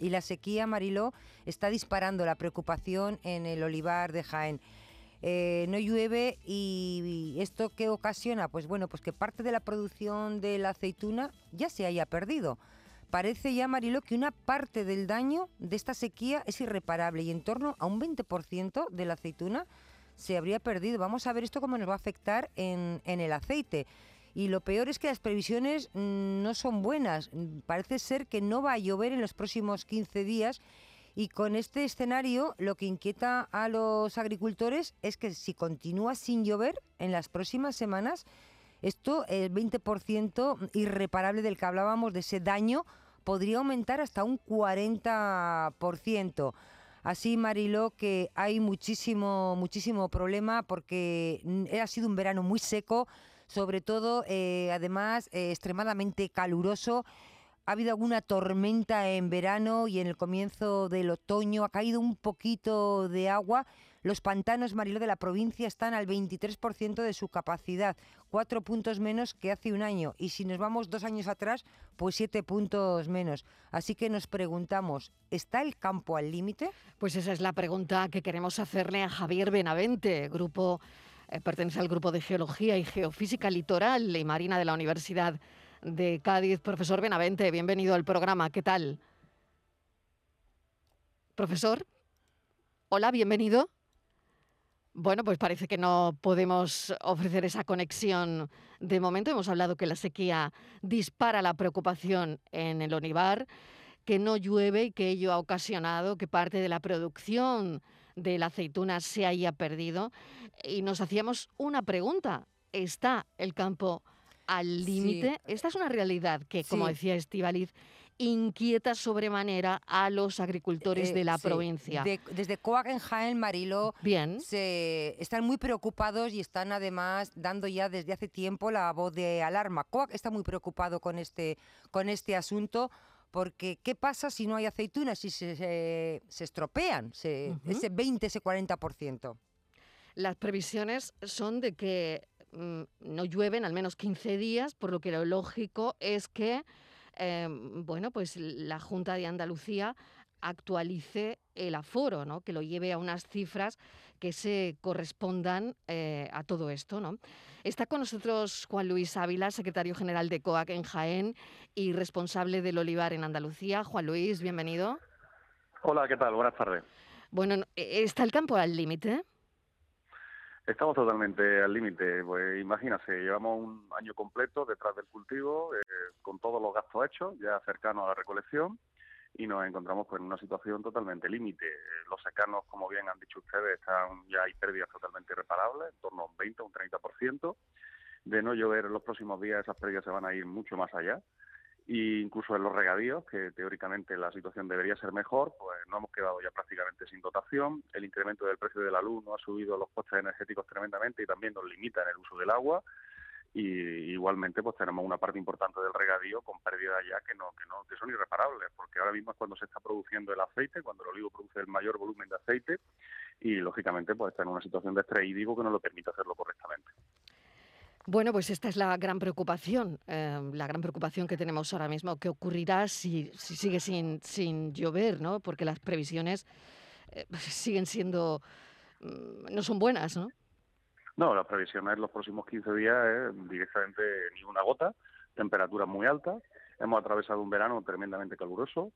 y la sequía, Mariló, está disparando la preocupación en el olivar de Jaén. Eh, no llueve y, esto qué ocasiona, pues bueno, pues que parte de la producción de la aceituna ya se haya perdido. Parece ya, Mariló, que una parte del daño de esta sequía es irreparable y en torno a un 20% de la aceituna se habría perdido. Vamos a ver esto cómo nos va a afectar en, en el aceite. Y lo peor es que las previsiones mm, no son buenas. Parece ser que no va a llover en los próximos 15 días y con este escenario lo que inquieta a los agricultores es que si continúa sin llover en las próximas semanas, esto, el 20% irreparable del que hablábamos, de ese daño, podría aumentar hasta un 40%. Así, Mariló, que hay muchísimo, muchísimo problema porque ha sido un verano muy seco, sobre todo, eh, además, eh, extremadamente caluroso ha habido alguna tormenta en verano y en el comienzo del otoño, ha caído un poquito de agua. Los pantanos, Mariló, de la provincia están al 23% de su capacidad, cuatro puntos menos que hace un año. Y si nos vamos dos años atrás, pues siete puntos menos. Así que nos preguntamos, ¿está el campo al límite? Pues esa es la pregunta que queremos hacerle a Javier Benavente, grupo, eh, pertenece al grupo de Geología y Geofísica Litoral y Marina de la Universidad de Cádiz. Profesor Benavente, bienvenido al programa. ¿Qué tal? Profesor, hola, bienvenido. Bueno, pues parece que no podemos ofrecer esa conexión de momento. Hemos hablado que la sequía dispara la preocupación en el olivar, que no llueve y que ello ha ocasionado que parte de la producción de la aceituna se haya perdido. Y nos hacíamos una pregunta. ¿Está el campo al límite. Esta es una realidad que, como decía Estivaliz, inquieta sobremanera a los agricultores eh, de la provincia. desde Coac en Jaén, Marilo, Bien. Se, están muy preocupados y están además dando ya desde hace tiempo la voz de alarma. Coac está muy preocupado con este, con este asunto porque ¿qué pasa si no hay aceitunas, si se, se, estropean ese 20, ese 40%? Las previsiones son de que Mm, no llueven al menos 15 días, por lo que lo lógico es que em, bueno, pues la Junta de Andalucía actualice el aforo, ¿no? que lo lleve a unas cifras que se correspondan eh, a todo esto. ¿no? Está con nosotros Juan Luis Ávila, secretario general de COAC en Jaén y responsable del olivar en Andalucía. Juan Luis, bienvenido. Hola, ¿qué tal? Buenas tardes. Bueno, ¿está el campo al límite? Estamos totalmente al límite. Pues imagínate, llevamos un año completo detrás del cultivo, eh, con todos los gastos hechos, ya cercanos a la recolección, y nos encontramos pues, en una situación totalmente límite. Eh, los secanos, como bien han dicho ustedes, ya hay pérdidas totalmente irreparables, en torno a un 20 o un 30%. De no llover en los próximos días, esas pérdidas se van a ir mucho más allá y incluso en los regadíos, que teóricamente la situación debería ser mejor, pues no hemos quedado ya prácticamente sin dotación. El incremento del precio de la luz no ha subido los costes energéticos tremendamente y también nos limita en el uso del agua. Y igualmente pues tenemos una parte importante del regadío con pérdidas ya que no que no que son irreparables porque ahora mismo es cuando se está produciendo el aceite cuando el olivo produce el mayor volumen de aceite y lógicamente pues está en una situación de estrés hídrico que no lo permite hacerlo correctamente. Bueno, pues esta es la gran preocupación, eh, la gran preocupación que tenemos ahora mismo. ¿Qué ocurrirá si, sigue sin, sin llover, ¿no? Porque las previsiones eh, siguen siendo, mm, no son buenas, ¿no? No, las previsiones en los próximos 15 días es directamente ni una gota, temperaturas muy altas. Hemos atravesado un verano tremendamente caluroso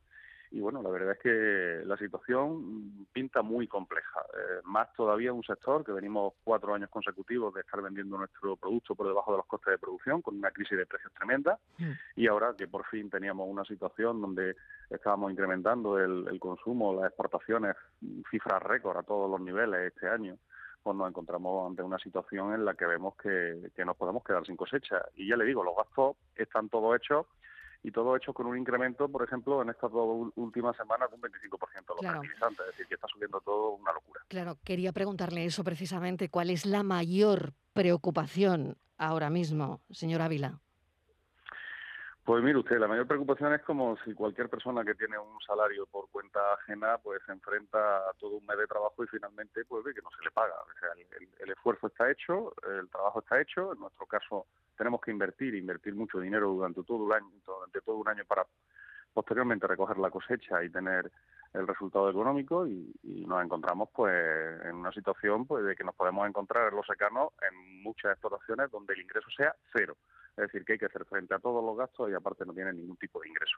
y bueno, la verdad es que la situación pinta muy compleja. Eh, más todavía un sector que venimos cuatro años consecutivos de estar vendiendo nuestro producto por debajo de los costes de producción, con una crisis de precios tremenda, mm. y ahora que por fin teníamos una situación donde estábamos incrementando el, consumo, las exportaciones, cifras récord a todos los niveles este año, pues nos encontramos ante una situación en la que vemos que, que nos podemos quedar sin cosecha. Y ya le digo, los gastos están todos hechos y todo hecho con un incremento, por ejemplo, en estas dos últimas semanas de un 25% los claro. es decir, que está subiendo todo una locura. Claro, quería preguntarle eso precisamente, ¿cuál es la mayor preocupación ahora mismo, señor Ávila? Pues mire usted, la mayor preocupación es como si cualquier persona que tiene un salario por cuenta ajena, pues se enfrenta a todo un mes de trabajo y finalmente pues ve que no se le paga. O sea, el esfuerzo está hecho, el trabajo está hecho, en nuestro caso tenemos que invertir, invertir mucho dinero durante todo el año, durante todo un año para posteriormente recoger la cosecha y tener el resultado económico y, nos encontramos pues en una situación pues de que nos podemos encontrar en los secanos en muchas explotaciones donde el ingreso sea cero. Es decir, que hay que hacer frente a todos los gastos y aparte no tiene ningún tipo de ingreso.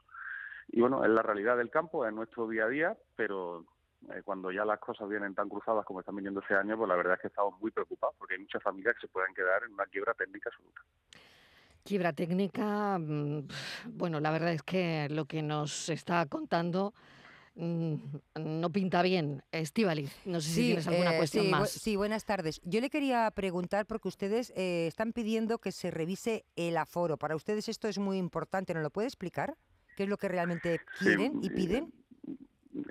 Y bueno, es la realidad del campo, es nuestro día a día, pero eh, cuando ya las cosas vienen tan cruzadas como están viniendo este año, pues la verdad es que estamos muy preocupados porque hay muchas familias que se pueden quedar en una quiebra técnica absoluta. Quiebra técnica, mm, bueno, la verdad es que lo que nos está contando no pinta bien. Estivali, no sé si tienes alguna eh, cuestión más. sí, buenas tardes. Yo le quería preguntar, porque ustedes eh, están pidiendo que se revise el aforo. Para ustedes esto es muy importante, ¿no lo puede explicar? ¿Qué es lo que realmente quieren y piden?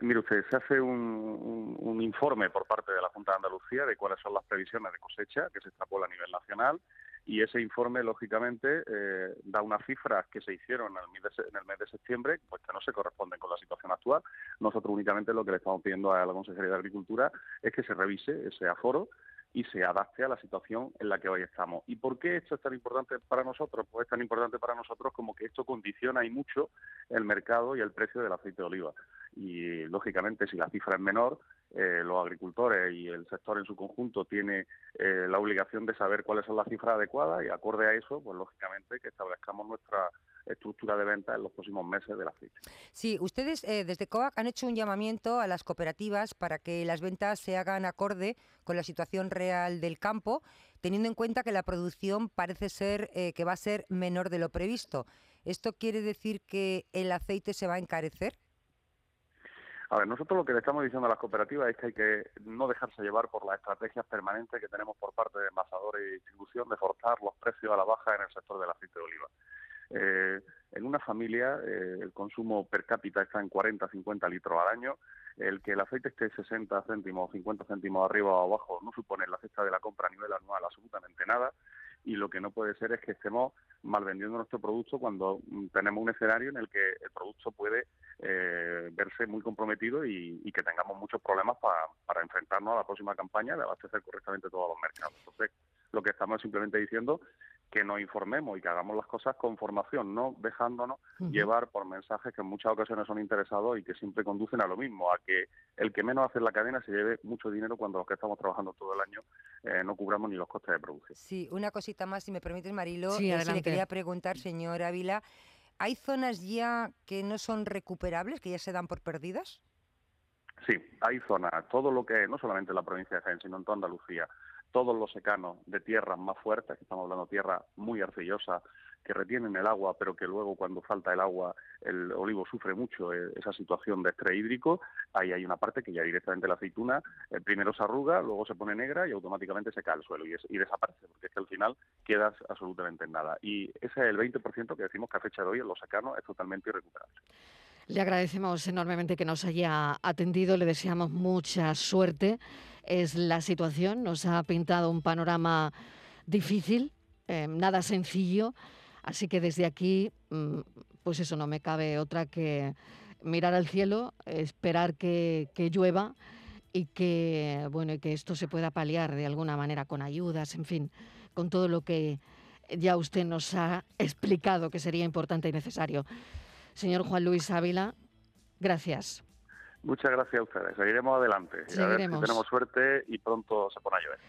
Mire usted, se hace un, informe por parte de la Junta de Andalucía de cuáles son las previsiones de cosecha que se extrapola a nivel nacional y ese informe, lógicamente, eh, da unas cifras que se hicieron en el, mes de, en el mes de septiembre, pues que no se corresponden con la situación actual. Nosotros únicamente lo que le estamos pidiendo a la Consejería de Agricultura es que se revise ese aforo y se adapte a la situación en la que hoy estamos. ¿Y por qué esto es tan importante para nosotros? Pues es tan importante para nosotros como que esto condiciona y mucho el mercado y el precio del aceite de oliva. Y lógicamente, si la cifra es menor, eh, los agricultores y el sector en su conjunto tiene eh, la obligación de saber cuáles son las cifras adecuadas y acorde a eso, pues lógicamente que establezcamos nuestra estructura de venta en los próximos meses de la aceite. Sí, ustedes eh, desde COAC han hecho un llamamiento a las cooperativas para que las ventas se hagan acorde con la situación real del campo, teniendo en cuenta que la producción parece ser que va a ser menor de lo previsto. ¿Esto quiere decir que el aceite se va a encarecer? A ver, nosotros lo que le estamos diciendo a las cooperativas es que hay que no dejarse llevar por las estrategias permanentes que tenemos por parte de envasadores y distribución de forzar los precios a la baja en el sector del aceite de oliva. Eh, en una familia eh, el consumo per cápita está en 40-50 litros al año. El que el aceite esté 60 céntimos o 50 céntimos arriba o abajo no supone en la cesta de la compra a nivel anual absolutamente nada y lo que no puede ser es que estemos mal vendiendo nuestro producto cuando mm, tenemos un escenario en el que el producto puede eh, verse muy comprometido y, que tengamos muchos problemas para enfrentarnos a la próxima campaña de abastecer correctamente todos los mercados. Entonces, lo que estamos simplemente diciendo que nos informemos y que hagamos las cosas con formación, no dejándonos llevar por mensajes que en muchas ocasiones son interesados y que siempre conducen a lo mismo, a que el que menos hace la cadena se lleve mucho dinero cuando los que estamos trabajando todo el año eh, no cubramos ni los costes de producción. Sí, una cosita más, si me permites, Marilo, sí, eh, le quería preguntar, señor Ávila, ¿hay zonas ya que no son recuperables, que ya se dan por perdidas? Sí, hay zonas, todo lo que, no solamente en la provincia de Jaén, sino en toda Andalucía, todos los secanos de tierras más fuertes, estamos hablando de tierra muy arcillosa, que retienen el agua, pero que luego cuando falta el agua el olivo sufre mucho eh, esa situación de estrés hídrico, ahí hay una parte que ya directamente la aceituna eh, primero se arruga, luego se pone negra y automáticamente se cae al suelo y, desaparece, porque es que al final quedas absolutamente en nada. Y ese es el 20% que decimos que a fecha de hoy en los secanos es totalmente irrecuperable. Le agradecemos enormemente que nos haya atendido, le deseamos mucha suerte es la situación. Nos ha pintado un panorama difícil, eh, nada sencillo. Así que desde aquí, mm, pues eso, no me cabe otra que mirar al cielo, esperar que, llueva y que, bueno, y que esto se pueda paliar de alguna manera con ayudas, en fin, con todo lo que ya usted nos ha explicado que sería importante y necesario. Señor Juan Luis Ávila, gracias. Muchas gracias a ustedes. Seguiremos adelante. A ver si tenemos suerte y pronto se pone a llover.